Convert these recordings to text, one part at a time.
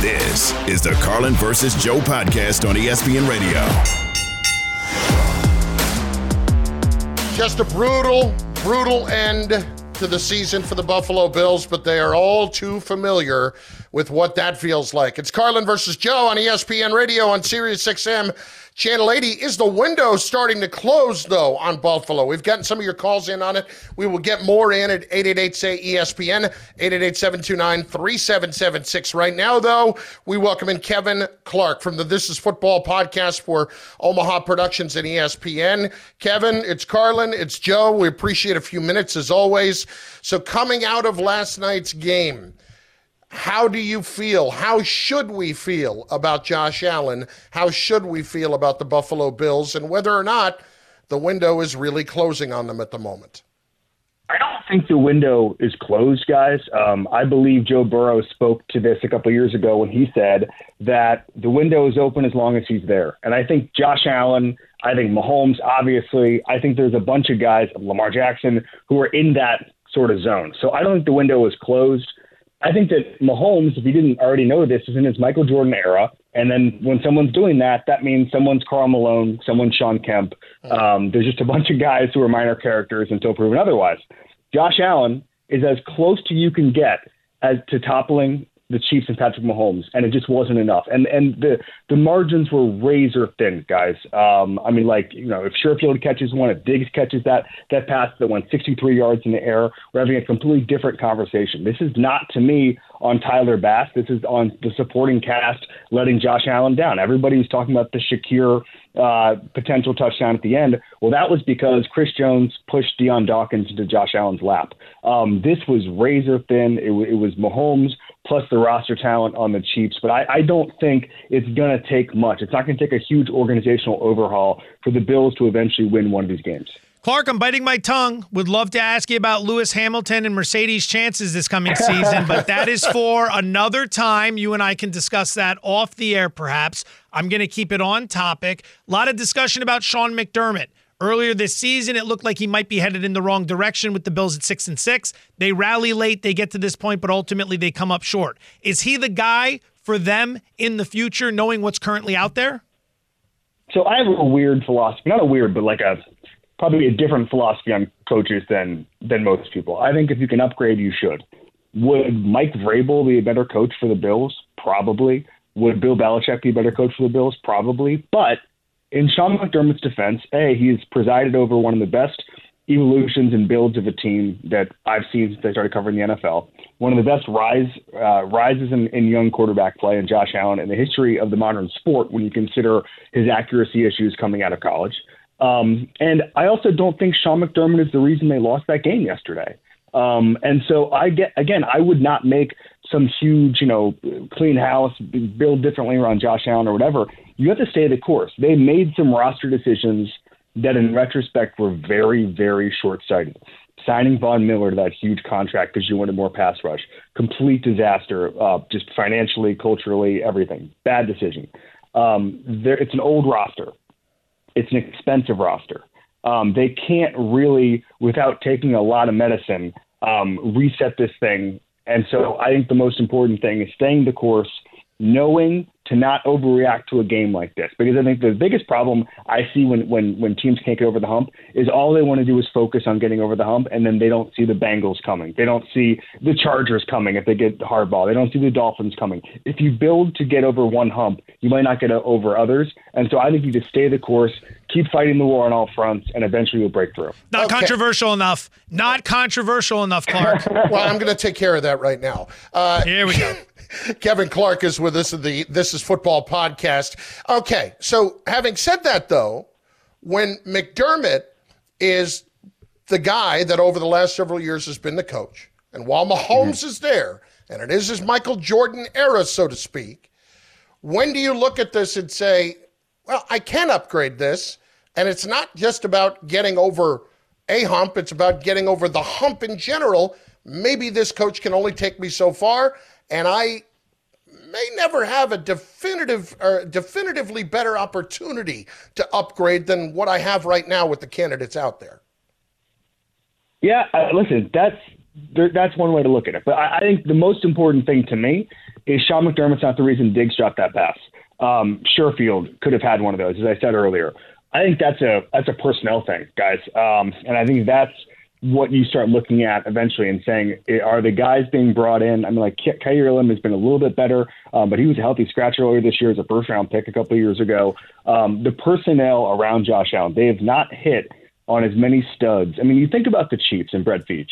This is the Carlin versus Joe podcast on ESPN Radio. Just a brutal, brutal end to the season for the Buffalo Bills, but they are all too familiar with what that feels like. It's Carlin versus Joe on ESPN Radio on Sirius XM. Channel 80. Is the window starting to close, though, on Buffalo? We've gotten some of your calls in on it. We will get more in at 888 say ESPN, 888 729 3776. Right now, though, we welcome in Kevin Clark from the This Is Football podcast for Omaha Productions and ESPN. Kevin, it's Carlin, it's Joe. We appreciate a few minutes as always. So, coming out of last night's game, how do you feel? How should we feel about Josh Allen? How should we feel about the Buffalo Bills and whether or not the window is really closing on them at the moment? I don't think the window is closed, guys. Um, I believe Joe Burrow spoke to this a couple years ago when he said that the window is open as long as he's there. And I think Josh Allen, I think Mahomes, obviously, I think there's a bunch of guys, Lamar Jackson, who are in that sort of zone. So I don't think the window is closed. I think that Mahomes, if you didn't already know this, is in his Michael Jordan era. And then when someone's doing that, that means someone's Karl Malone, someone's Shawn Kemp. Um, there's just a bunch of guys who are minor characters until proven otherwise. Josh Allen is as close to you can get as to toppling the Chiefs and Patrick Mahomes, and it just wasn't enough. And and the the margins were razor thin, guys. Um, I mean, like you know, if Sherfield catches one, if Diggs catches that that pass that went 63 yards in the air, we're having a completely different conversation. This is not to me on Tyler Bass. This is on the supporting cast letting Josh Allen down. Everybody was talking about the Shakir uh, potential touchdown at the end. Well, that was because Chris Jones pushed Dion Dawkins into Josh Allen's lap. Um, this was razor thin. It, it was Mahomes plus the roster talent on the Chiefs. But I, I don't think it's going to take much. It's not going to take a huge organizational overhaul for the Bills to eventually win one of these games. Clark, I'm biting my tongue. Would love to ask you about Lewis Hamilton and Mercedes' chances this coming season, but that is for another time. You and I can discuss that off the air, perhaps. I'm going to keep it on topic. A lot of discussion about Sean McDermott. Earlier this season, it looked like he might be headed in the wrong direction with the Bills at six and six. They rally late, they get to this point, but ultimately they come up short. Is he the guy for them in the future, knowing what's currently out there? So I have a weird philosophy, not a weird, but like a probably a different philosophy on coaches than than most people. I think if you can upgrade, you should. Would Mike Vrabel be a better coach for the Bills? Probably. Would Bill Belichick be a better coach for the Bills? Probably. But in Sean McDermott's defense, A, he's presided over one of the best evolutions and builds of a team that I've seen since I started covering the NFL. One of the best rise uh, rises in, in young quarterback play in Josh Allen in the history of the modern sport when you consider his accuracy issues coming out of college. Um, and I also don't think Sean McDermott is the reason they lost that game yesterday. Um, and so I get again, I would not make some huge, you know, clean house, build differently around Josh Allen or whatever. You have to stay the course. They made some roster decisions that, in retrospect, were very, very short-sighted. Signing Von Miller to that huge contract because you wanted more pass rush, complete disaster, uh, just financially, culturally, everything. Bad decision. Um, there, it's an old roster. It's an expensive roster. Um, they can't really, without taking a lot of medicine, um, reset this thing. And so I think the most important thing is staying the course, knowing to not overreact to a game like this. Because I think the biggest problem I see when, when, when teams can't get over the hump is all they want to do is focus on getting over the hump, and then they don't see the Bengals coming. They don't see the Chargers coming if they get the hard ball. They don't see the Dolphins coming. If you build to get over one hump, you might not get over others. And so I think you just stay the course, keep fighting the war on all fronts, and eventually you'll break through. Not okay. controversial enough. Not controversial enough, Clark. well, I'm going to take care of that right now. Uh, Here we go. Kevin Clark is with us in the This is Football podcast. Okay, so having said that, though, when McDermott is the guy that over the last several years has been the coach, and while Mahomes mm-hmm. is there, and it is his Michael Jordan era, so to speak. When do you look at this and say, well, I can upgrade this? And it's not just about getting over a hump, it's about getting over the hump in general. Maybe this coach can only take me so far, and I may never have a definitive or definitively better opportunity to upgrade than what I have right now with the candidates out there. Yeah, uh, listen, that's that's one way to look at it. But I, I, think the most important thing to me is Sean McDermott's not the reason Diggs dropped that pass. Um, Sherfield could have had one of those, as I said earlier. I think that's a that's a personnel thing, guys, um, and I think that's what you start looking at eventually and saying, eh, are the guys being brought in? I mean, like Kaiir Elam has been a little bit better, um, but he was a healthy scratch earlier this year as a first round pick a couple of years ago. Um, the personnel around Josh Allen, they have not hit on as many studs. I mean, you think about the Chiefs and Brett Veach.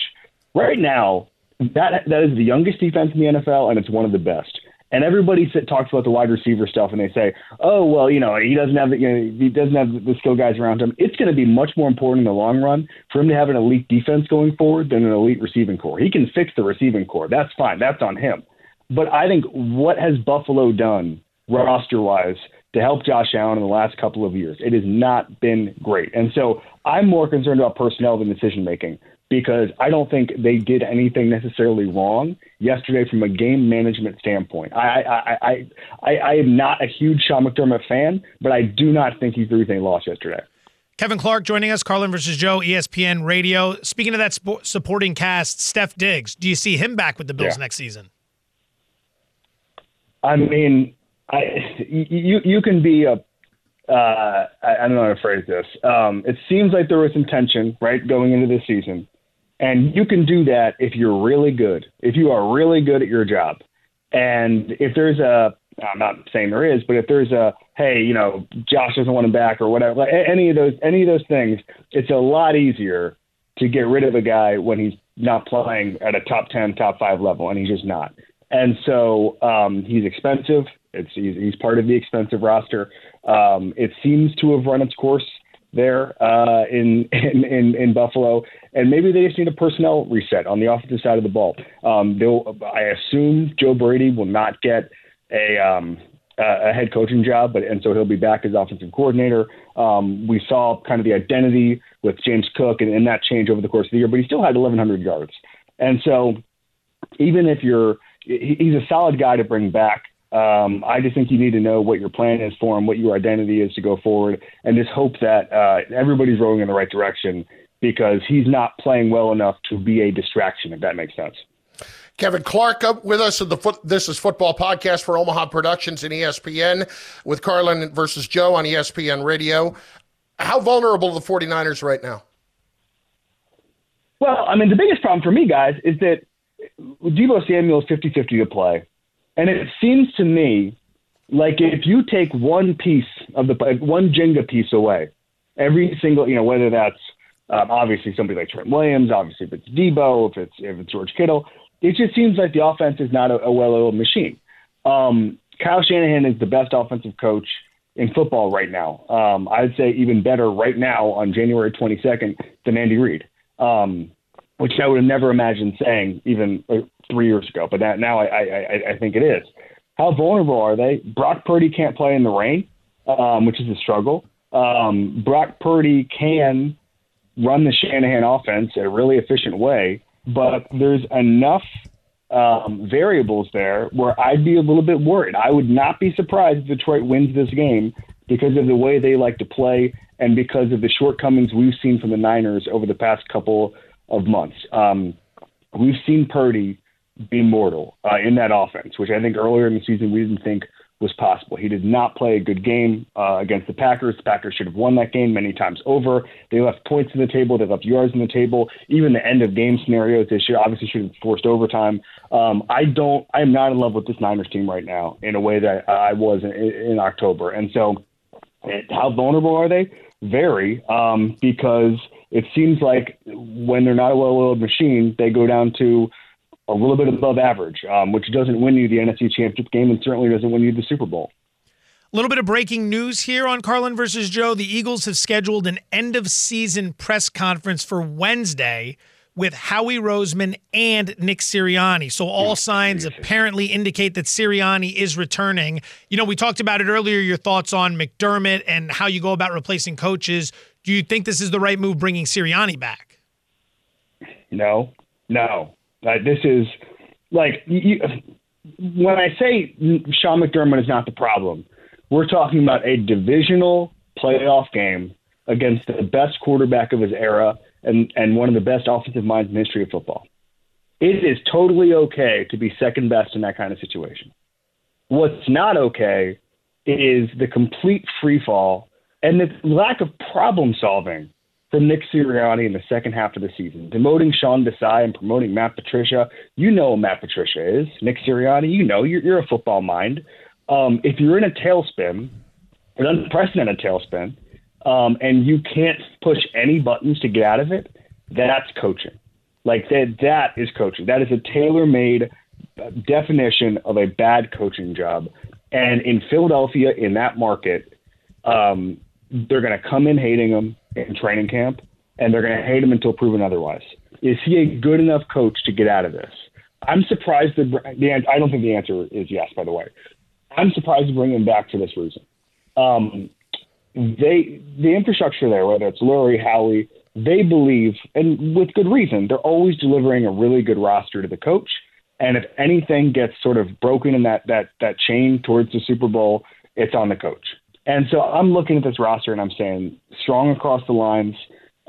Right now, that that is the youngest defense in the NFL, and it's one of the best. And everybody talks about the wide receiver stuff, and they say, "Oh, well, you know, he doesn't have the, you know, he doesn't have the skill guys around him." It's going to be much more important in the long run for him to have an elite defense going forward than an elite receiving corps. He can fix the receiving corps. That's fine. That's on him. But I think what has Buffalo done roster-wise to help Josh Allen in the last couple of years? It has not been great. And so I'm more concerned about personnel than decision making because I don't think they did anything necessarily wrong yesterday from a game management standpoint. I I I I, I am not a huge Sean McDermott fan, but I do not think he's the reason they lost yesterday. Kevin Clark joining us, Carlin versus Joe, ESPN Radio. Speaking of that sp- supporting cast, Steph Diggs, do you see him back with the Bills yeah. next season? I mean, I you you can be a uh, I, I don't know how to phrase this. Um, it seems like there was some tension, right, going into this season. And you can do that if you're really good, if you are really good at your job. And if there's a, I'm not saying there is, but if there's a, hey, you know, Josh doesn't want him back or whatever, like any of those, any of those things, it's a lot easier to get rid of a guy when he's not playing at a top 10, top five level, and he's just not. And so um, he's expensive. It's he's, he's part of the expensive roster. Um, it seems to have run its course there uh, in, in, in Buffalo, and maybe they just need a personnel reset on the offensive side of the ball. Um, they'll, I assume Joe Brady will not get a um, a head coaching job, but and so he'll be back as offensive coordinator. Um, we saw kind of the identity with James Cook and, and that change over the course of the year, but he still had 1,100 yards, and so even if you're he's a solid guy to bring back. Um, I just think you need to know what your plan is for him, what your identity is to go forward, and just hope that uh, everybody's rowing in the right direction because he's not playing well enough to be a distraction, if that makes sense. Kevin Clark up with us at the foot, This is Football podcast for Omaha Productions and ESPN with Carlin versus Joe on ESPN Radio. How vulnerable are the 49ers right now? Well, I mean, the biggest problem for me, guys, is that Deebo Samuel is 50 50 to play. And it seems to me like if you take one piece of the one Jenga piece away, every single, you know, whether that's um, obviously somebody like Trent Williams, obviously if it's Deebo, if it's if it's George Kittle, it just seems like the offense is not a, a well-oiled machine. Um, Kyle Shanahan is the best offensive coach in football right now. Um, I'd say even better right now on January 22nd than Andy Reid. Um, which I would have never imagined saying even uh, three years ago. But that, now I, I, I think it is. How vulnerable are they? Brock Purdy can't play in the rain, um, which is a struggle. Um, Brock Purdy can run the Shanahan offense in a really efficient way, but there's enough um, variables there where I'd be a little bit worried. I would not be surprised if Detroit wins this game because of the way they like to play and because of the shortcomings we've seen from the Niners over the past couple of months. Um, we've seen Purdy be mortal uh, in that offense, which I think earlier in the season we didn't think was possible. He did not play a good game uh, against the Packers. The Packers should have won that game many times over. They left points in the table. They left yards in the table. Even the end of game scenarios, they should obviously should have forced overtime. Um, I don't. I am not in love with this Niners team right now in a way that I was in, in October. And so, it, how vulnerable are they? Very, um, because it seems like when they're not a well-oiled machine, they go down to a little bit above average, um, which doesn't win you the NFC Championship game and certainly doesn't win you the Super Bowl. A little bit of breaking news here on Carlin versus Joe. The Eagles have scheduled an end of season press conference for Wednesday with Howie Roseman and Nick Sirianni. So all signs apparently indicate that Sirianni is returning. You know, we talked about it earlier, your thoughts on McDermott and how you go about replacing coaches. Do you think this is the right move bringing Sirianni back? No, no. Uh, this is like you, when I say Sean McDermott is not the problem, we're talking about a divisional playoff game against the best quarterback of his era and, and one of the best offensive minds in the history of football. It is totally okay to be second best in that kind of situation. What's not okay is the complete free fall and the lack of problem solving from Nick Sirianni in the second half of the season, demoting Sean Desai and promoting Matt Patricia. You know who Matt Patricia is. Nick Sirianni, you know, you're, you're a football mind. Um, if you're in a tailspin, an unprecedented tailspin, um, and you can't push any buttons to get out of it, that's coaching. Like that, that is coaching. That is a tailor-made definition of a bad coaching job. And in Philadelphia, in that market, um, they're going to come in hating him in training camp, and they're going to hate him until proven otherwise. Is he a good enough coach to get out of this? I'm surprised that the I don't think the answer is yes. By the way, I'm surprised to bring him back for this reason. Um, they the infrastructure there, whether it's Lurie, Howie, they believe, and with good reason, they're always delivering a really good roster to the coach. And if anything gets sort of broken in that that that chain towards the Super Bowl, it's on the coach. And so I'm looking at this roster and I'm saying strong across the lines,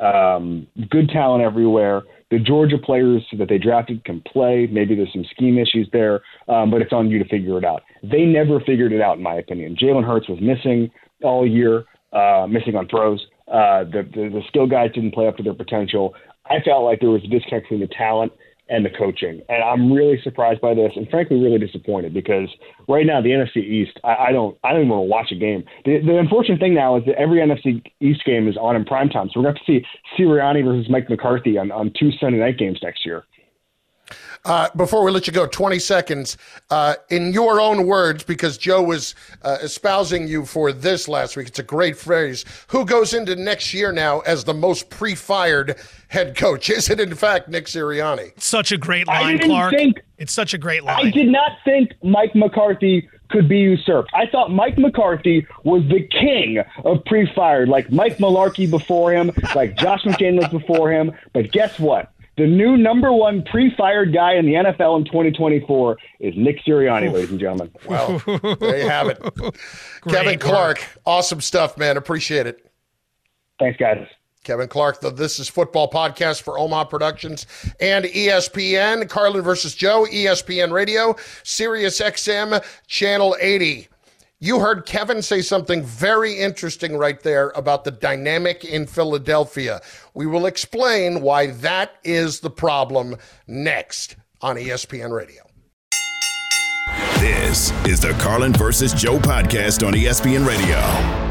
um, good talent everywhere. The Georgia players that they drafted can play. Maybe there's some scheme issues there, um, but it's on you to figure it out. They never figured it out, in my opinion. Jalen Hurts was missing all year, uh, missing on throws. Uh, the, the the skill guys didn't play up to their potential. I felt like there was a disconnect between the talent and the coaching. And I'm really surprised by this, and frankly, really disappointed because right now the NFC East, I, I don't, I don't even want to watch a game. The, the unfortunate thing now is that every NFC East game is on in prime time, so we're going to see Sirianni versus Mike McCarthy on, on two Sunday night games next year. Uh, before we let you go, 20 seconds. Uh, in your own words, because Joe was uh, espousing you for this last week, it's a great phrase. Who goes into next year now as the most pre fired head coach? Is it, in fact, Nick Sirianni? Such a great line, Clark. Think, it's such a great line. I did not think Mike McCarthy could be usurped. I thought Mike McCarthy was the king of pre-fired, like Mike Mularkey before him, like Josh McDaniels before him. But guess what? The new number one pre-fired guy in the NFL in 2024 is Nick Sirianni, ladies and gentlemen. Well, there you have it. Kevin Clark, work. awesome stuff, man. Appreciate it. Thanks, guys. Kevin Clark, the This is Football podcast for Omaha Productions and ESPN. Carlin versus Joe, ESPN Radio, Sirius XM, Channel 80. You heard Kevin say something very interesting right there about the dynamic in Philadelphia. We will explain why that is the problem next on ESPN Radio. This is the Carlin versus Joe podcast on ESPN Radio.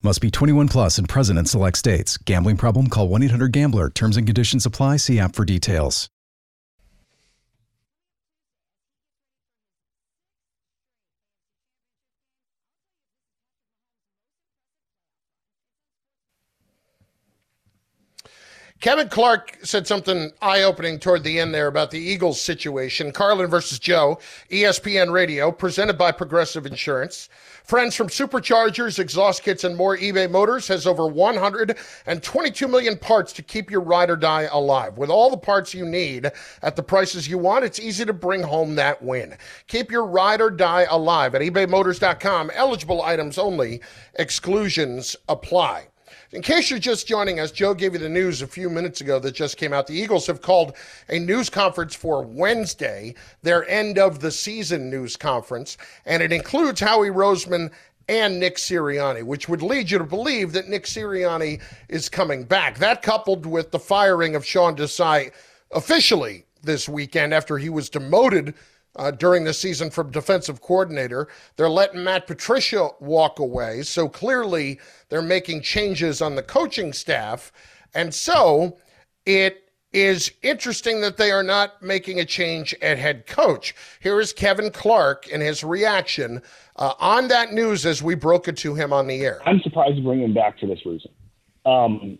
Must be 21 plus and present in select states. Gambling problem? Call 1 800 GAMBLER. Terms and conditions apply. See app for details. Kevin Clark said something eye opening toward the end there about the Eagles situation. Carlin versus Joe, ESPN Radio, presented by Progressive Insurance. Friends from Superchargers, exhaust kits, and more, eBay Motors has over 122 million parts to keep your ride or die alive. With all the parts you need at the prices you want, it's easy to bring home that win. Keep your ride or die alive at ebaymotors.com. Eligible items only, exclusions apply. In case you're just joining us, Joe gave you the news a few minutes ago that just came out. The Eagles have called a news conference for Wednesday, their end of the season news conference, and it includes Howie Roseman and Nick Sirianni, which would lead you to believe that Nick Sirianni is coming back. That coupled with the firing of Sean Desai officially this weekend after he was demoted uh, during the season from defensive coordinator. They're letting Matt Patricia walk away. So clearly they're making changes on the coaching staff. And so it is interesting that they are not making a change at head coach. Here is Kevin Clark and his reaction uh, on that news as we broke it to him on the air. I'm surprised to bring him back for this reason. Um,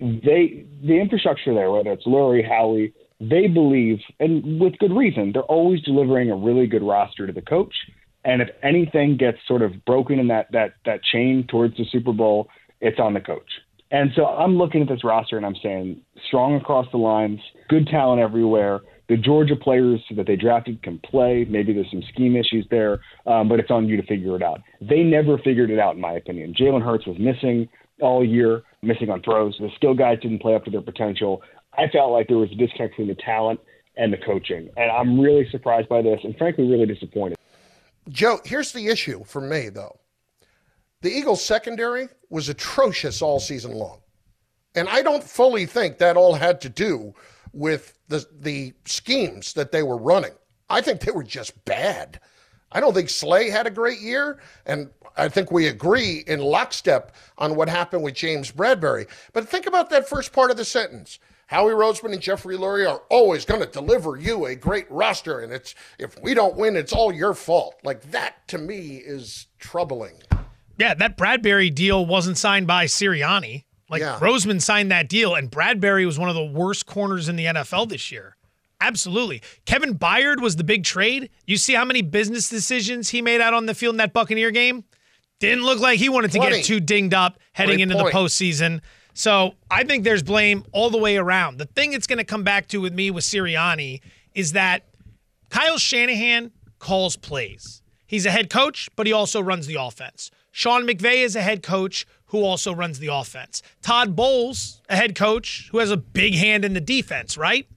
they the infrastructure there, whether it's Lurie, Howie, they believe, and with good reason, they're always delivering a really good roster to the coach. And if anything gets sort of broken in that that that chain towards the Super Bowl, it's on the coach. And so I'm looking at this roster and I'm saying strong across the lines, good talent everywhere. The Georgia players that they drafted can play. Maybe there's some scheme issues there, um, but it's on you to figure it out. They never figured it out, in my opinion. Jalen Hurts was missing all year, missing on throws. The skill guys didn't play up to their potential. I felt like there was a disconnect between the talent and the coaching. And I'm really surprised by this and frankly really disappointed. Joe, here's the issue for me though. The Eagles secondary was atrocious all season long. And I don't fully think that all had to do with the the schemes that they were running. I think they were just bad. I don't think Slay had a great year, and I think we agree in lockstep on what happened with James Bradberry. But think about that first part of the sentence. Howie Roseman and Jeffrey Lurie are always going to deliver you a great roster, and it's if we don't win, it's all your fault. Like that to me is troubling. Yeah, that Bradberry deal wasn't signed by Sirianni. Like yeah. Roseman signed that deal, and Bradberry was one of the worst corners in the NFL this year. Absolutely. Kevin Byard was the big trade. You see how many business decisions he made out on the field in that Buccaneer game? Didn't look like he wanted to 20. get too dinged up heading Great into point. the postseason. So I think there's blame all the way around. The thing it's going to come back to with me with Sirianni is that Kyle Shanahan calls plays. He's a head coach, but he also runs the offense. Sean McVay is a head coach who also runs the offense. Todd Bowles, a head coach who has a big hand in the defense, right?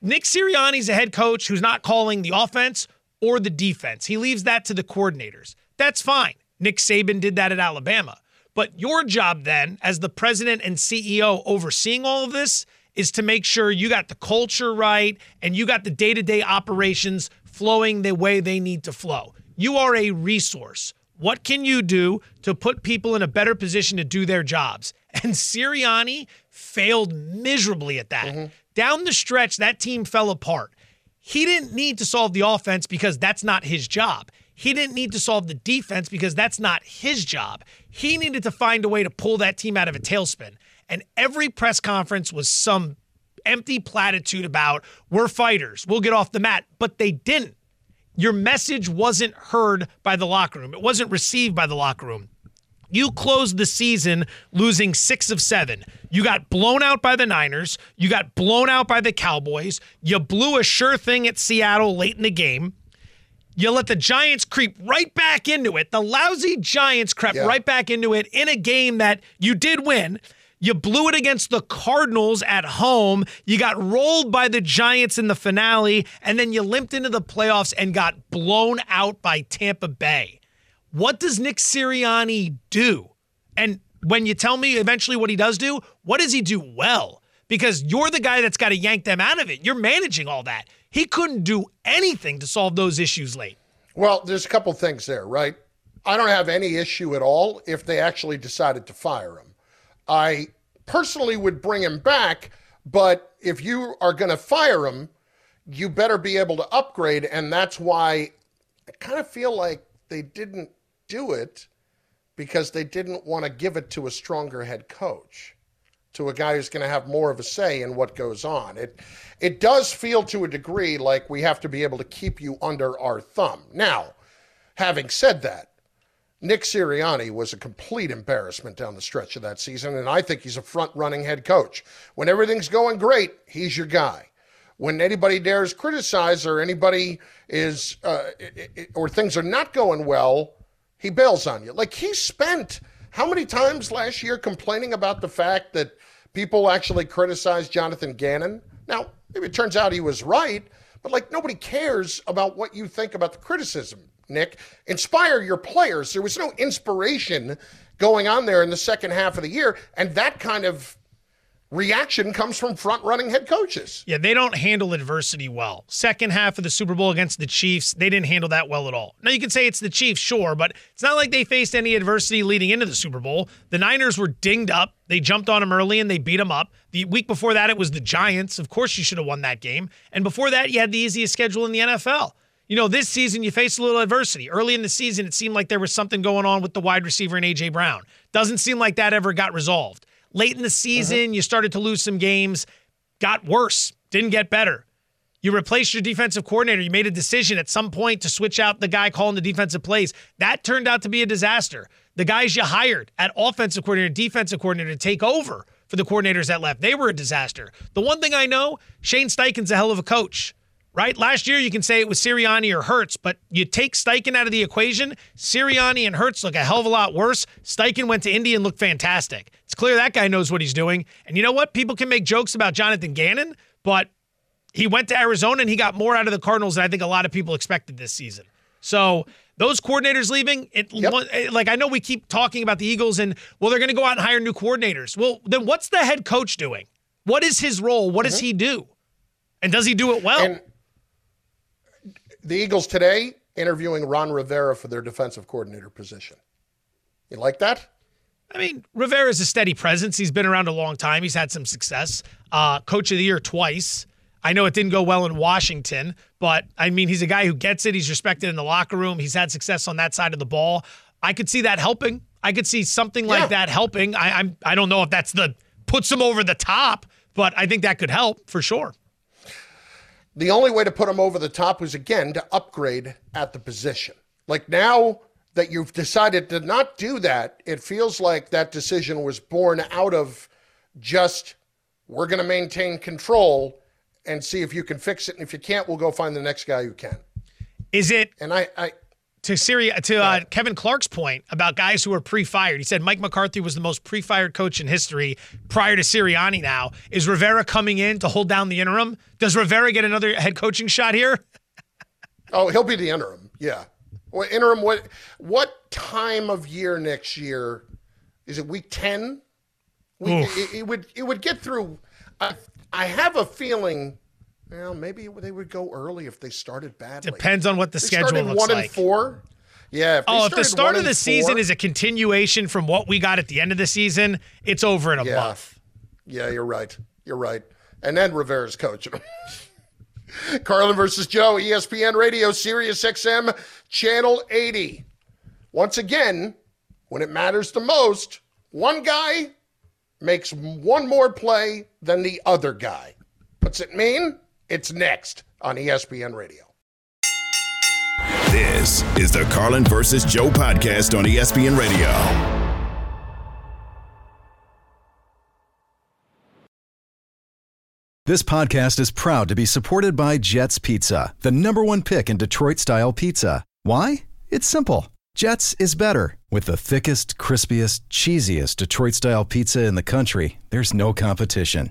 Nick Sirianni's a head coach who's not calling the offense or the defense. He leaves that to the coordinators. That's fine. Nick Saban did that at Alabama. But your job then, as the president and CEO overseeing all of this, is to make sure you got the culture right and you got the day to day operations flowing the way they need to flow. You are a resource. What can you do to put people in a better position to do their jobs? And Sirianni failed miserably at that. Mm-hmm. Down the stretch, that team fell apart. He didn't need to solve the offense because that's not his job. He didn't need to solve the defense because that's not his job. He needed to find a way to pull that team out of a tailspin. And every press conference was some empty platitude about we're fighters, we'll get off the mat, but they didn't. Your message wasn't heard by the locker room. It wasn't received by the locker room. You closed the season losing six of seven. You got blown out by the Niners. You got blown out by the Cowboys. You blew a sure thing at Seattle late in the game. You let the Giants creep right back into it. The lousy Giants crept yeah. right back into it in a game that you did win. You blew it against the Cardinals at home. You got rolled by the Giants in the finale, and then you limped into the playoffs and got blown out by Tampa Bay. What does Nick Sirianni do? And when you tell me eventually what he does do, what does he do well? Because you're the guy that's got to yank them out of it. You're managing all that. He couldn't do anything to solve those issues late. Well, there's a couple things there, right? I don't have any issue at all if they actually decided to fire him. I personally would bring him back, but if you are going to fire him, you better be able to upgrade. And that's why I kind of feel like they didn't do it because they didn't want to give it to a stronger head coach, to a guy who's going to have more of a say in what goes on. It it does feel to a degree like we have to be able to keep you under our thumb. Now, having said that, Nick Sirianni was a complete embarrassment down the stretch of that season, and I think he's a front running head coach. When everything's going great, he's your guy. When anybody dares criticize or anybody is, uh, or things are not going well, he bails on you. Like he spent how many times last year complaining about the fact that people actually criticized Jonathan Gannon? Now, maybe it turns out he was right, but like nobody cares about what you think about the criticism, Nick. Inspire your players. There was no inspiration going on there in the second half of the year, and that kind of reaction comes from front running head coaches. Yeah, they don't handle adversity well. Second half of the Super Bowl against the Chiefs, they didn't handle that well at all. Now, you can say it's the Chiefs, sure, but it's not like they faced any adversity leading into the Super Bowl. The Niners were dinged up. They jumped on them early and they beat them up. The week before that, it was the Giants. Of course, you should have won that game. And before that, you had the easiest schedule in the NFL. You know, this season you faced a little adversity. Early in the season, it seemed like there was something going on with the wide receiver and A.J. Brown. Doesn't seem like that ever got resolved. Late in the season, mm-hmm. you started to lose some games, got worse, didn't get better. You replaced your defensive coordinator. You made a decision at some point to switch out the guy calling the defensive plays. That turned out to be a disaster. The guys you hired at offensive coordinator, defensive coordinator to take over for the coordinators that left, they were a disaster. The one thing I know, Shane Steichen's a hell of a coach right? Last year, you can say it was Sirianni or Hurts, but you take Steichen out of the equation, Sirianni and Hurts look a hell of a lot worse. Steichen went to Indy and looked fantastic. It's clear that guy knows what he's doing. And you know what? People can make jokes about Jonathan Gannon, but he went to Arizona and he got more out of the Cardinals than I think a lot of people expected this season. So those coordinators leaving, it yep. like I know we keep talking about the Eagles and well, they're going to go out and hire new coordinators. Well, then what's the head coach doing? What is his role? What mm-hmm. does he do? And does he do it well? And- the Eagles today interviewing Ron Rivera for their defensive coordinator position. You like that? I mean, Rivera's a steady presence. He's been around a long time. He's had some success. Uh, Coach of the year twice. I know it didn't go well in Washington, but I mean, he's a guy who gets it. He's respected in the locker room. He's had success on that side of the ball. I could see that helping. I could see something like yeah. that helping. I, I'm. I don't know if that's the puts him over the top, but I think that could help for sure. The only way to put him over the top was again to upgrade at the position. Like now that you've decided to not do that, it feels like that decision was born out of just we're going to maintain control and see if you can fix it. And if you can't, we'll go find the next guy who can. Is it? And I, I to Siri to uh, Kevin Clark's point about guys who are pre-fired. He said Mike McCarthy was the most pre-fired coach in history prior to Sirianni. Now is Rivera coming in to hold down the interim? Does Rivera get another head coaching shot here? oh, he'll be the interim. Yeah, well, interim. What what time of year next year? Is it week ten? It, it, would it would get through. I, I have a feeling well, maybe they would go early if they started badly. Depends on what the they schedule looks one like. and four. Yeah. If oh, if the start of the season is a continuation from what we got at the end of the season, it's over in a yeah. month. Yeah, you're right. You're right. And then Rivera's coaching Carlin versus Joe, ESPN Radio, Sirius XM, Channel 80. Once again, when it matters the most, one guy makes one more play than the other guy. What's it mean? It's next on ESPN Radio. This is the Carlin versus Joe podcast on ESPN Radio. This podcast is proud to be supported by Jets Pizza, the number one pick in Detroit style pizza. Why? It's simple. Jets is better. With the thickest, crispiest, cheesiest Detroit style pizza in the country, there's no competition.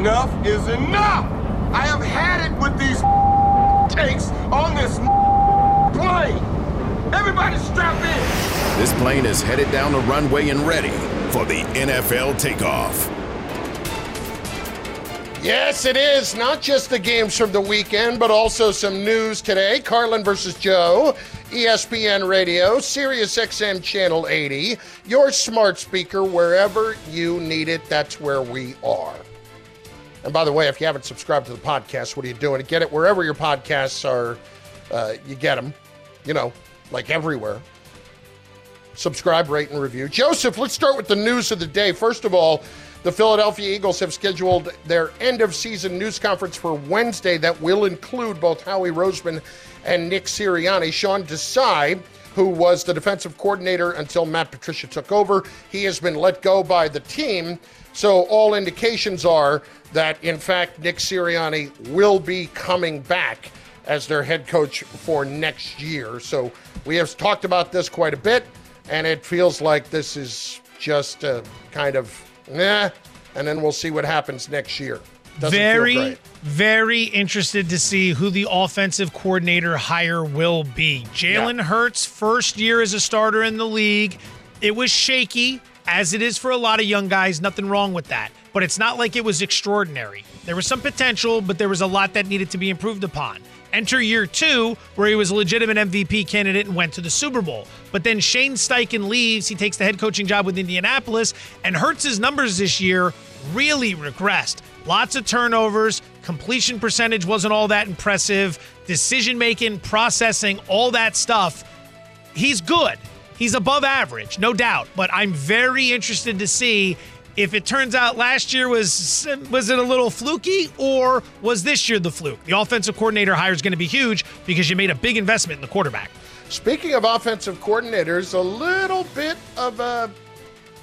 Enough is enough! I have had it with these takes on this plane! Everybody strap in! This plane is headed down the runway and ready for the NFL takeoff. Yes, it is. Not just the games from the weekend, but also some news today. Carlin versus Joe, ESPN Radio, Sirius XM Channel 80, your smart speaker, wherever you need it, that's where we are. And by the way, if you haven't subscribed to the podcast, what are you doing? Get it wherever your podcasts are, uh, you get them, you know, like everywhere. Subscribe, rate, and review. Joseph, let's start with the news of the day. First of all, the Philadelphia Eagles have scheduled their end of season news conference for Wednesday that will include both Howie Roseman and Nick Sirianni. Sean Desai, who was the defensive coordinator until Matt Patricia took over, he has been let go by the team. So all indications are that, in fact, Nick Sirianni will be coming back as their head coach for next year. So we have talked about this quite a bit, and it feels like this is just a kind of nah, and then we'll see what happens next year. Doesn't very, very interested to see who the offensive coordinator hire will be. Jalen Yeah. Hurts, first year as a starter in the league. It was shaky, as it is for a lot of young guys. Nothing wrong with that. But it's not like it was extraordinary. There was some potential, but there was a lot that needed to be improved upon. Enter year two, where he was a legitimate MVP candidate and went to the Super Bowl. But then Shane Steichen leaves. He takes the head coaching job with Indianapolis, and Hurts' numbers this year really regressed. Lots of turnovers, completion percentage wasn't all that impressive, decision making, processing, all that stuff. He's good. He's above average, no doubt. But I'm very interested to see if it turns out last year was was it a little fluky or was this year the fluke? The offensive coordinator hire is going to be huge because you made a big investment in the quarterback. Speaking of offensive coordinators, a little bit of a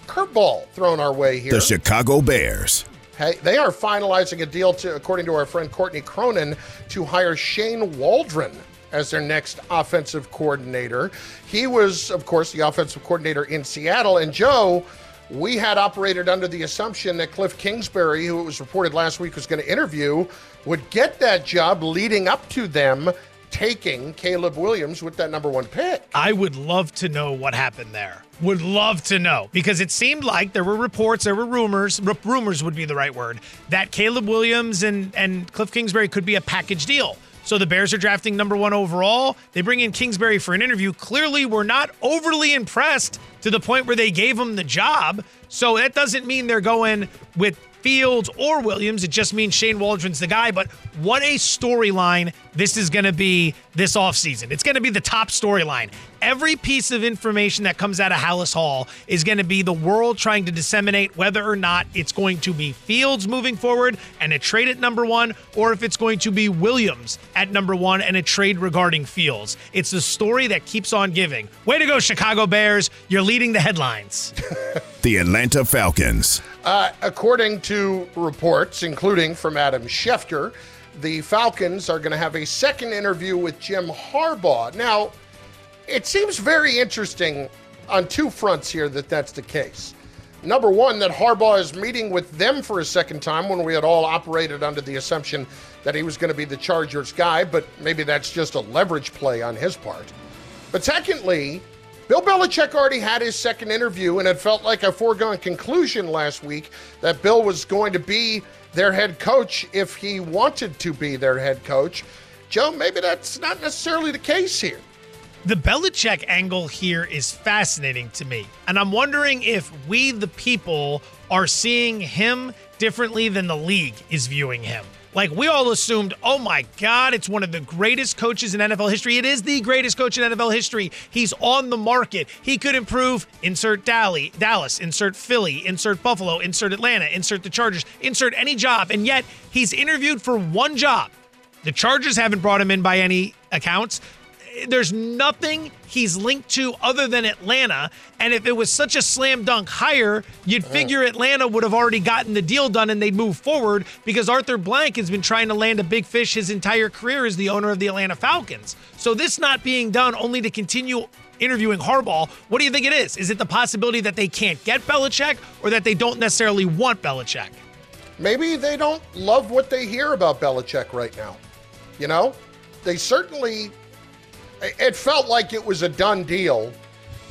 curveball thrown our way here. The Chicago Bears. Hey, they are finalizing a deal to, according to our friend Courtney Cronin, to hire Shane Waldron as their next offensive coordinator. He was, of course, the offensive coordinator in Seattle. And Joe, we had operated under the assumption that Cliff Kingsbury, who it was reported last week was going to interview, would get that job leading up to them taking Caleb Williams with that number one pick. I would love to know what happened there. Would love to know because it seemed like there were reports, there were rumors, rumors would be the right word, that Caleb Williams and, and Cliff Kingsbury could be a package deal. So the Bears are drafting number one overall. They bring in Kingsbury for an interview. Clearly, we're not overly impressed to the point where they gave him the job. So that doesn't mean they're going with Fields or Williams. It just means Shane Waldron's the guy. But what a storyline this is going to be this offseason. It's going to be the top storyline. Every piece of information that comes out of Halas Hall is going to be the world trying to disseminate whether or not it's going to be Fields moving forward and a trade at number one, or if it's going to be Williams at number one and a trade regarding Fields. It's the story that keeps on giving. Way to go, Chicago Bears. You're leading the headlines. The Atlanta Falcons. Uh, according to reports, including from Adam Schefter, the Falcons are going to have a second interview with Jim Harbaugh. Now, it seems very interesting on two fronts here that that's the case. Number one, that Harbaugh is meeting with them for a second time when we had all operated under the assumption that he was going to be the Chargers guy, but maybe that's just a leverage play on his part. But secondly, Bill Belichick already had his second interview, and it felt like a foregone conclusion last week that Bill was going to be their head coach if he wanted to be their head coach. Joe, maybe that's not necessarily the case here. The Belichick angle here is fascinating to me. And I'm wondering if we, the people, are seeing him differently than the league is viewing him. Like we all assumed, oh my God, it's one of the greatest coaches in NFL history. It is the greatest coach in NFL history. He's on the market. He could improve. Insert Dally, Dallas, insert Philly, insert Buffalo, insert Atlanta, insert the Chargers, insert any job. And yet he's interviewed for one job. The Chargers haven't brought him in by any accounts there's nothing he's linked to other than Atlanta. And if it was such a slam dunk hire, you'd uh-huh. figure Atlanta would have already gotten the deal done and they'd move forward because Arthur Blank has been trying to land a big fish his entire career as the owner of the Atlanta Falcons. So this not being done only to continue interviewing Harbaugh, what do you think it is? Is it the possibility that they can't get Belichick or that they don't necessarily want Belichick? Maybe they don't love what they hear about Belichick right now. You know, they certainly it felt like it was a done deal.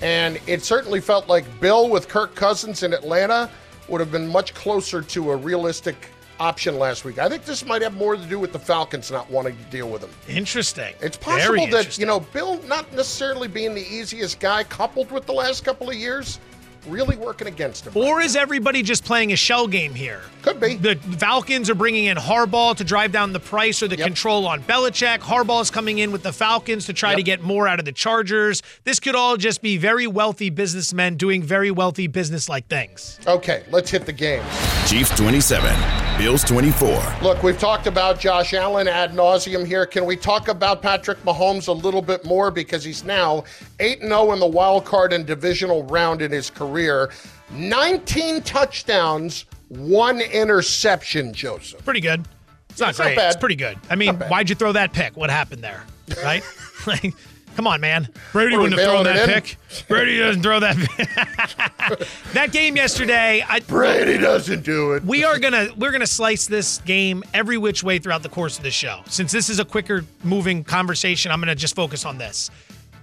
And it certainly felt like Bill with Kirk Cousins in Atlanta would have been much closer to a realistic option last week. I think this might have more to do with the Falcons not wanting to deal with him. Interesting. It's possible that, you know, Bill not necessarily being the easiest guy coupled with the last couple of years really working against him. Or is everybody just playing a shell game here? Could be. The Falcons are bringing in Harbaugh to drive down the price or the Yep. control on Belichick. Harbaugh is coming in with the Falcons to try to get more out of the Chargers. This could all just be very wealthy businessmen doing very wealthy business like things. Okay, let's hit the game. Chiefs 27, Bills 24. Look, we've talked about Josh Allen ad nauseum here. Can we talk about Patrick Mahomes a little bit more because he's now 8 0 in the wild card and divisional round in his career. 19 touchdowns, one interception, Joseph. Pretty good. It's not It's not great. bad. It's pretty good. I mean, why'd you throw that pick? What happened there? Right? like, come on, man. Brady What are we wouldn't have thrown that pick. Brady doesn't throw that. that game yesterday, I, Brady doesn't do it. we are gonna we're gonna slice this game every which way throughout the course of the show. Since this is a quicker moving conversation, I'm gonna just focus on this.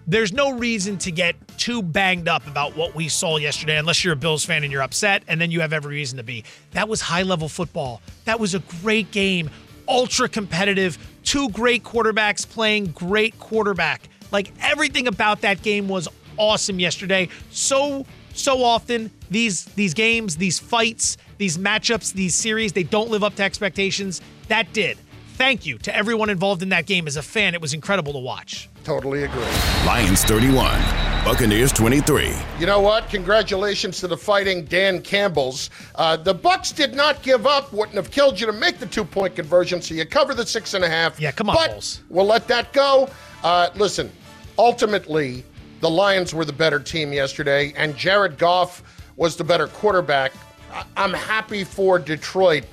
There's no reason to get too banged up about what we saw yesterday, unless you're a Bills fan and you're upset, and then you have every reason to be. That was high level football. That was a great game, ultra competitive. Two great quarterbacks playing great quarterback. Like everything about that game was awesome yesterday. So so often these these games, these fights, these matchups, these series, they don't live up to expectations. That did. Thank you to everyone involved in that game. As a fan, it was incredible to watch. Totally agree. Lions 31, Buccaneers 23. You know what? Congratulations to the fighting Dan Campbells. Uh, the Bucs did not give up. Wouldn't have killed you to make the two point conversion, so you cover the six and a half. Yeah, come on, but Bulls. We'll let that go. Uh, listen, ultimately, the Lions were the better team yesterday, and Jared Goff was the better quarterback. I- I'm happy for Detroit.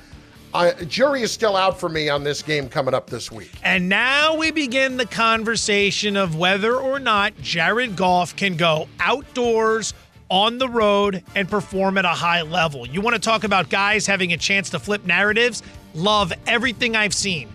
Uh, jury is still out for me on this game coming up this week. And now we begin the conversation of whether or not Jared Goff can go outdoors on the road and perform at a high level. You want to talk about guys having a chance to flip narratives? Love everything I've seen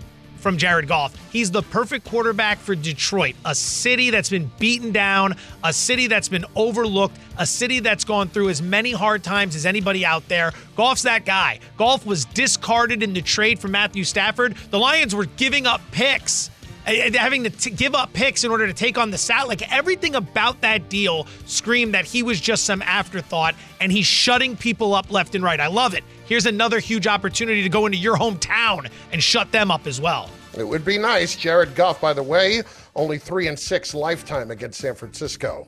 from Jared Goff. He's the perfect quarterback for Detroit, a city that's been beaten down, a city that's been overlooked, a city that's gone through as many hard times as anybody out there. Goff's that guy. Goff was discarded in the trade for Matthew Stafford. The Lions were giving up picks Eh, eh, having to t- give up picks in order to take on the sat. Like everything about that deal screamed that he was just some afterthought and he's shutting people up left and right. I love it. Here's another huge opportunity to go into your hometown and shut them up as well. It would be nice. Jared Goff, by the way, only three and six lifetime against San Francisco.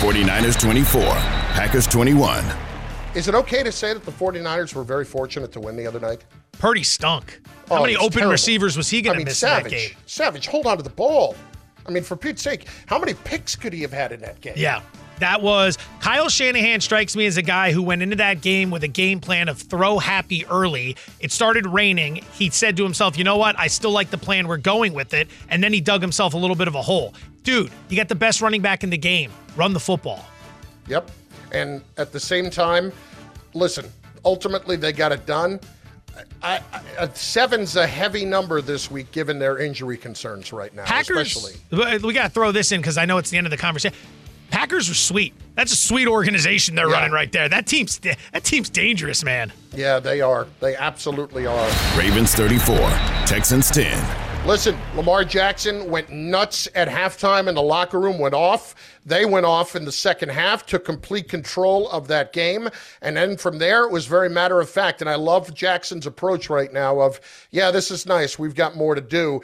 49ers 24, Packers 21. Is it okay to say that the 49ers were very fortunate to win the other night? Purdy stunk. How Oh, many open terrible. receivers was he going I to mean, miss in that Savage. game? Savage, hold on to the ball. I mean, for Pete's sake, how many picks could he have had in that game? Yeah. That was Kyle Shanahan strikes me as a guy who went into that game with a game plan of throw happy early. It started raining. He said to himself, "You know what? I still like the plan. We're going with it." And then he dug himself a little bit of a hole. Dude, you got the best running back in the game. Run the football. Yep. And at the same time, listen, ultimately they got it done. I, I, uh, seven's a heavy number this week given their injury concerns right now, Packers. especially. We got to throw this in because I know it's the end of the conversation. Packers are sweet. That's a sweet organization they're Yeah. running right there. That team's that team's dangerous, man. Yeah, they are. They absolutely are. Ravens 34, Texans 10. Listen, Lamar Jackson went nuts at halftime in the locker room, went off. They went off in the second half, took complete control of that game. And then from there, it was very matter of fact. And I love Jackson's approach right now of, yeah, this is nice. We've got more to do.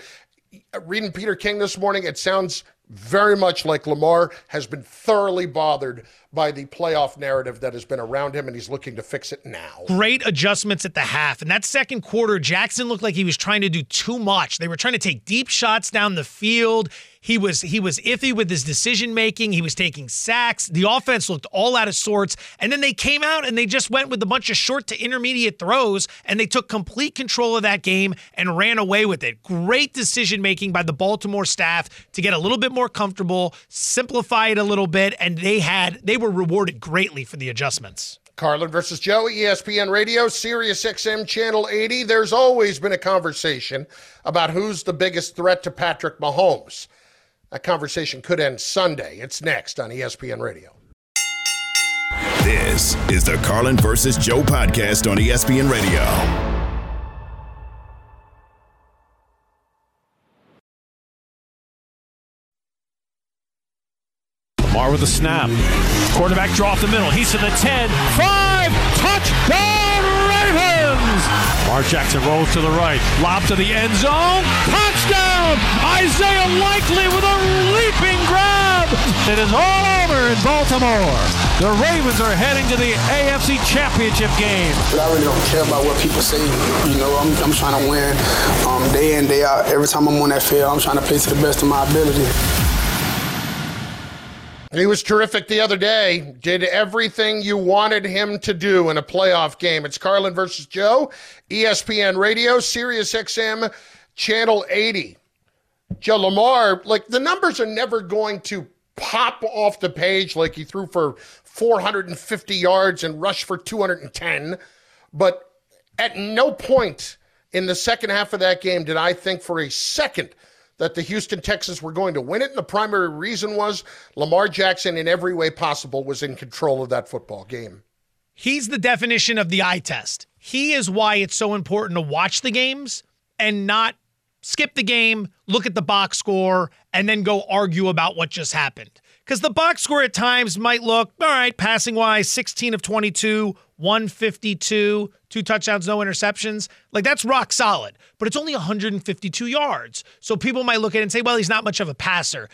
Reading Peter King this morning, it sounds very much like Lamar has been thoroughly bothered by the playoff narrative that has been around him, and he's looking to fix it now. Great adjustments at the half. And that second quarter, Jackson looked like he was trying to do too much. They were trying to take deep shots down the field. He was he was iffy with his decision making. He was taking sacks. The offense looked all out of sorts. And then they came out and they just went with a bunch of short to intermediate throws and they took complete control of that game and ran away with it. Great decision making by the Baltimore staff to get a little bit more comfortable, simplify it a little bit, and they had they were rewarded greatly for the adjustments. Carlin versus Joe, ESPN Radio, Sirius XM Channel 80. There's always been a conversation about who's the biggest threat to Patrick Mahomes. That conversation could end Sunday. It's next on ESPN Radio. This is the Carlin versus Joe podcast on ESPN Radio. Lamar with the snap. Quarterback draw off the middle. He's to the 10. 5. Touchdown Ravens! Lamar Jackson rolls to the right. Lob to the end zone. Touchdown! Isaiah Likely with a leaping grab. It is all over in Baltimore. The Ravens are heading to the AFC Championship game. I really don't care about what people say. You know, I'm, I'm trying to win um, day in, day out. Every time I'm on that field, I'm trying to play to the best of my ability. He was terrific the other day. Did everything you wanted him to do in a playoff game. It's Carlin versus Joe, ESPN Radio, Sirius XM, Channel 80. Joe Lamar, like the numbers are never going to pop off the page like he threw for 450 yards and rushed for 210. But at no point in the second half of that game did I think for a second that the Houston Texans were going to win it. And the primary reason was Lamar Jackson, in every way possible, was in control of that football game. He's the definition of the eye test. He is why it's so important to watch the games and not skip the game, look at the box score, and then go argue about what just happened. Because the box score at times might look, all right, passing wise, 16 of 22, 152, two touchdowns, no interceptions. Like that's rock solid, but it's only 152 yards. So people might look at it and say, well, he's not much of a passer.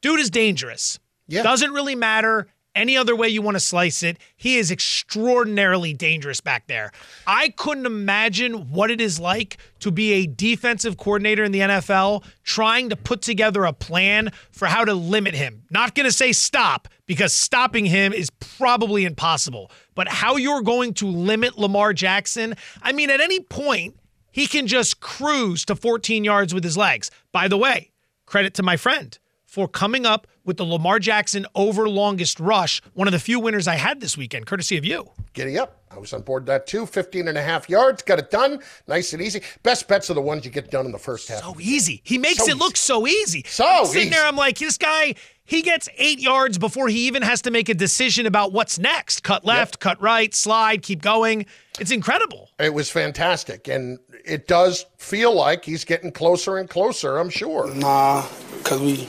Dude is dangerous. Yeah. Doesn't really matter any other way you want to slice it. He is extraordinarily dangerous back there. I couldn't imagine what it is like to be a defensive coordinator in the NFL trying to put together a plan for how to limit him. Not going to say stop because stopping him is probably impossible, but how you're going to limit Lamar Jackson. I mean, at any point, he can just cruise to 14 yards with his legs. By the way, credit to my friend for coming up with the Lamar Jackson over longest rush, one of the few winners I had this weekend, courtesy of you. Giddy up. I was on board that too. 15 and a half yards. Got it done. Nice and easy. Best bets are the ones you get done in the first half. So easy. He makes So it look so easy. So I'm sitting easy. there, I'm like, this guy, he gets eight yards before he even has to make a decision about what's next. Cut left, cut right, slide, keep going. It's incredible. It was fantastic. And it does feel like he's getting closer and closer, I'm sure. Nah, cause we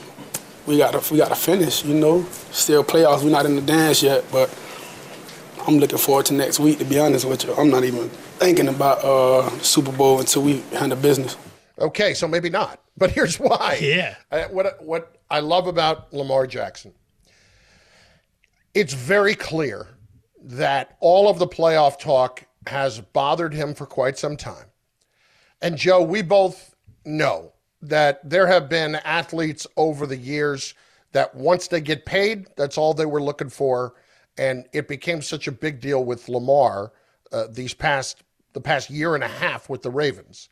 we gotta we gotta finish. You know, still playoffs. We're not in the dance yet, but I'm looking forward to next week. To be honest with you, I'm not even thinking about uh, Super Bowl until we handle business. Okay, so maybe not. But here's why. Yeah. Uh, what what I love about Lamar Jackson, it's very clear that all of the playoff talk has bothered him for quite some time. And Joe, we both know that there have been athletes over the years that once they get paid, that's all they were looking for, and it became such a big deal with Lamar uh, these past the past year and a half with the Ravens.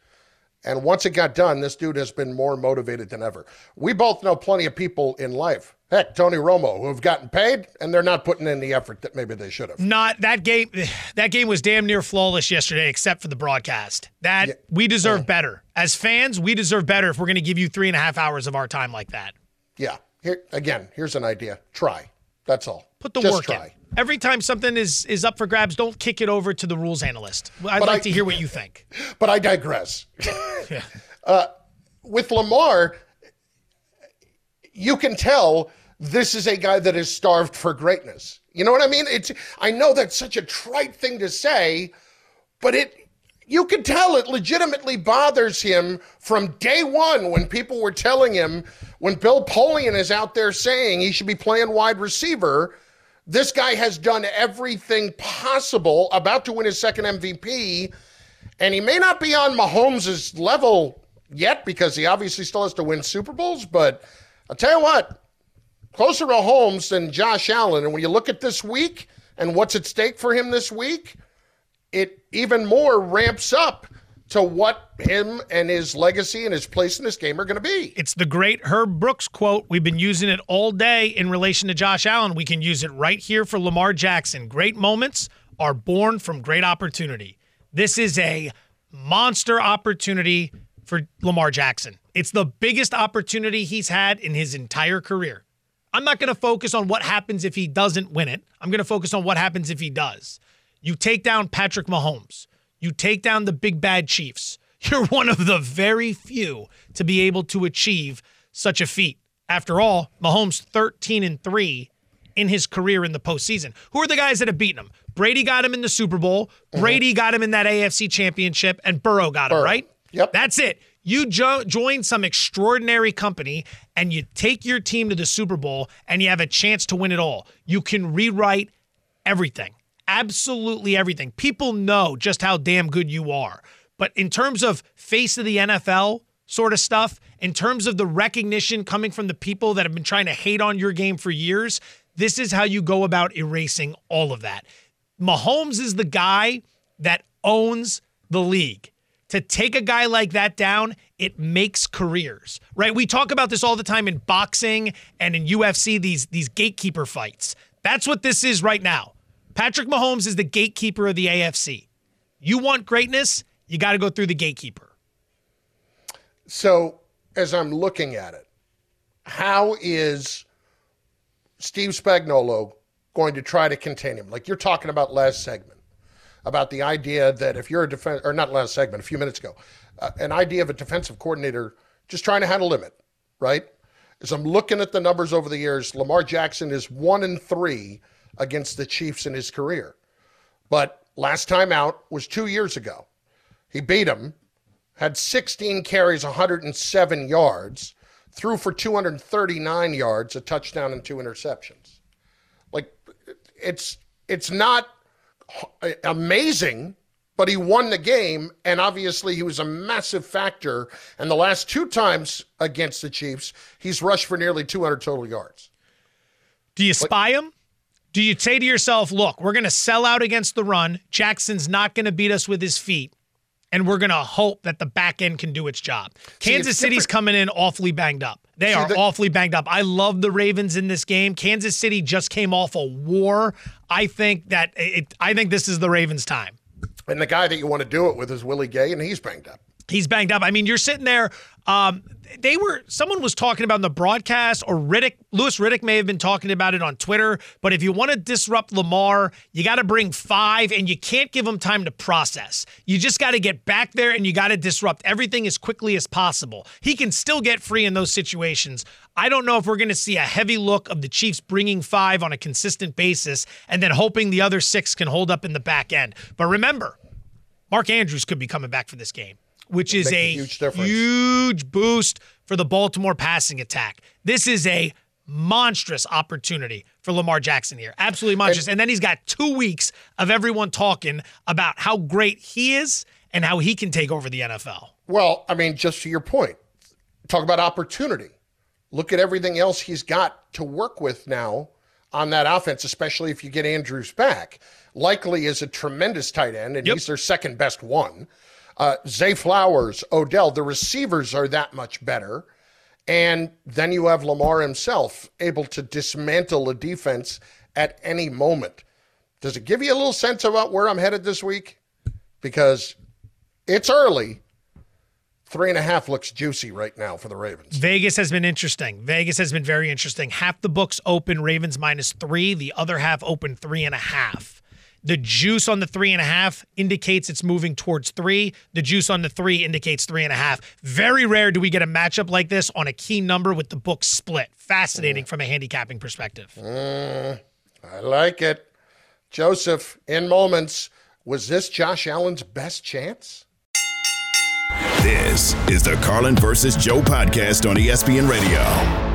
And once it got done, this dude has been more motivated than ever. We both know plenty of people in life, heck, Tony Romo, who have gotten paid and they're not putting in the effort that maybe they should have. Not that game. That game was damn near flawless yesterday, except for the broadcast. That we deserve oh. better as fans. We deserve better if we're going to give you three and a half hours of our time like that. Yeah. Here again, here's an idea. Try. That's all. Put the Just work try. in. Every time something is is up for grabs, don't kick it over to the rules analyst. I'd But like I- to hear what you think. But I digress. uh, with Lamar, you can tell this is a guy that is starved for greatness. You know what I mean? It's I know that's such a trite thing to say, but it you can tell it legitimately bothers him from day one when people were telling him when Bill Polian is out there saying he should be playing wide receiver. This guy has done everything possible, about to win his second MVP, and he may not be on Mahomes' level yet because he obviously still has to win Super Bowls. But I'll tell you what, closer to Holmes than Josh Allen. And when you look at this week and what's at stake for him this week, it even more ramps up to what him and his legacy and his place in this game are going to be. It's the great Herb Brooks quote. We've been using it all day in relation to Josh Allen. We can use it right here for Lamar Jackson. Great moments are born from great opportunity. This is a monster opportunity for Lamar Jackson. It's the biggest opportunity he's had in his entire career. I'm not going to focus on what happens if he doesn't win it. I'm going to focus on what happens if he does. You take down Patrick Mahomes. You take down the big bad Chiefs. You're one of the very few to be able to achieve such a feat. After all, Mahomes 13 and 3 in his career in the postseason. Who are the guys that have beaten him? Brady got him in the Super Bowl. Mm-hmm. Brady got him in that AFC championship, and Burrow got him, Burrow. right? Yep. That's it. You jo- join some extraordinary company and you take your team to the Super Bowl and you have a chance to win it all. You can rewrite everything absolutely everything. People know just how damn good you are. But in terms of face of the NFL sort of stuff, in terms of the recognition coming from the people that have been trying to hate on your game for years, this is how you go about erasing all of that. Mahomes is the guy that owns the league. To take a guy like that down, it makes careers, right? We talk about this all the time in boxing and in UFC, these, these gatekeeper fights. That's what this is right now. Patrick Mahomes is the gatekeeper of the AFC. You want greatness, you got to go through the gatekeeper. So, as I'm looking at it, how is Steve Spagnuolo going to try to contain him? Like you're talking about last segment, about the idea that if you're a defense, or not last segment, a few minutes ago, uh, an idea of a defensive coordinator just trying to have a limit, right? As I'm looking at the numbers over the years, Lamar Jackson is one and three against the Chiefs in his career. But last time out was two years ago. He beat them, had 16 carries, 107 yards, threw for 239 yards, a touchdown, and two interceptions. Like, it's it's not amazing, but he won the game, and obviously he was a massive factor. And the last two times against the Chiefs, he's rushed for nearly 200 total yards. Do you spy him? Do you say to yourself, look, we're going to sell out against the run. Jackson's not going to beat us with his feet. And we're going to hope that the back end can do its job. See, Kansas City's coming in awfully banged up. They See, are the- awfully banged up. I love the Ravens in this game. Kansas City just came off a war. I think that it, I think this is the Ravens' time. And the guy that you want to do it with is Willie Gay, and he's banged up. He's banged up. I mean, you're sitting there. Um, they were someone was talking about in the broadcast, or Riddick, Louis Riddick may have been talking about it on Twitter. But if you want to disrupt Lamar, you got to bring five, and you can't give him time to process. You just got to get back there, and you got to disrupt everything as quickly as possible. He can still get free in those situations. I don't know if we're going to see a heavy look of the Chiefs bringing five on a consistent basis, and then hoping the other six can hold up in the back end. But remember, Mark Andrews could be coming back for this game which is a, huge, huge boost for the Baltimore passing attack. This is a monstrous opportunity for Lamar Jackson here. Absolutely monstrous. And, and, then he's got two weeks of everyone talking about how great he is and how he can take over the NFL. Well, I mean, just to your point, talk about opportunity. Look at everything else he's got to work with now on that offense, especially if you get Andrews back. Likely is a tremendous tight end, and yep. he's their second best one. Uh, Zay Flowers, Odell, the receivers are that much better. And then you have Lamar himself able to dismantle a defense at any moment. Does it give you a little sense about where I'm headed this week? Because it's early. Three and a half looks juicy right now for the Ravens. Vegas has been interesting. Vegas has been very interesting. Half the books open Ravens minus three, the other half open three and a half. The juice on the three and a half indicates it's moving towards three. The juice on the three indicates three and a half. Very rare do we get a matchup like this on a key number with the book split. Fascinating from a handicapping perspective. Mm, I like it. Joseph, in moments, was this Josh Allen's best chance? This is the Carlin versus Joe podcast on ESPN Radio.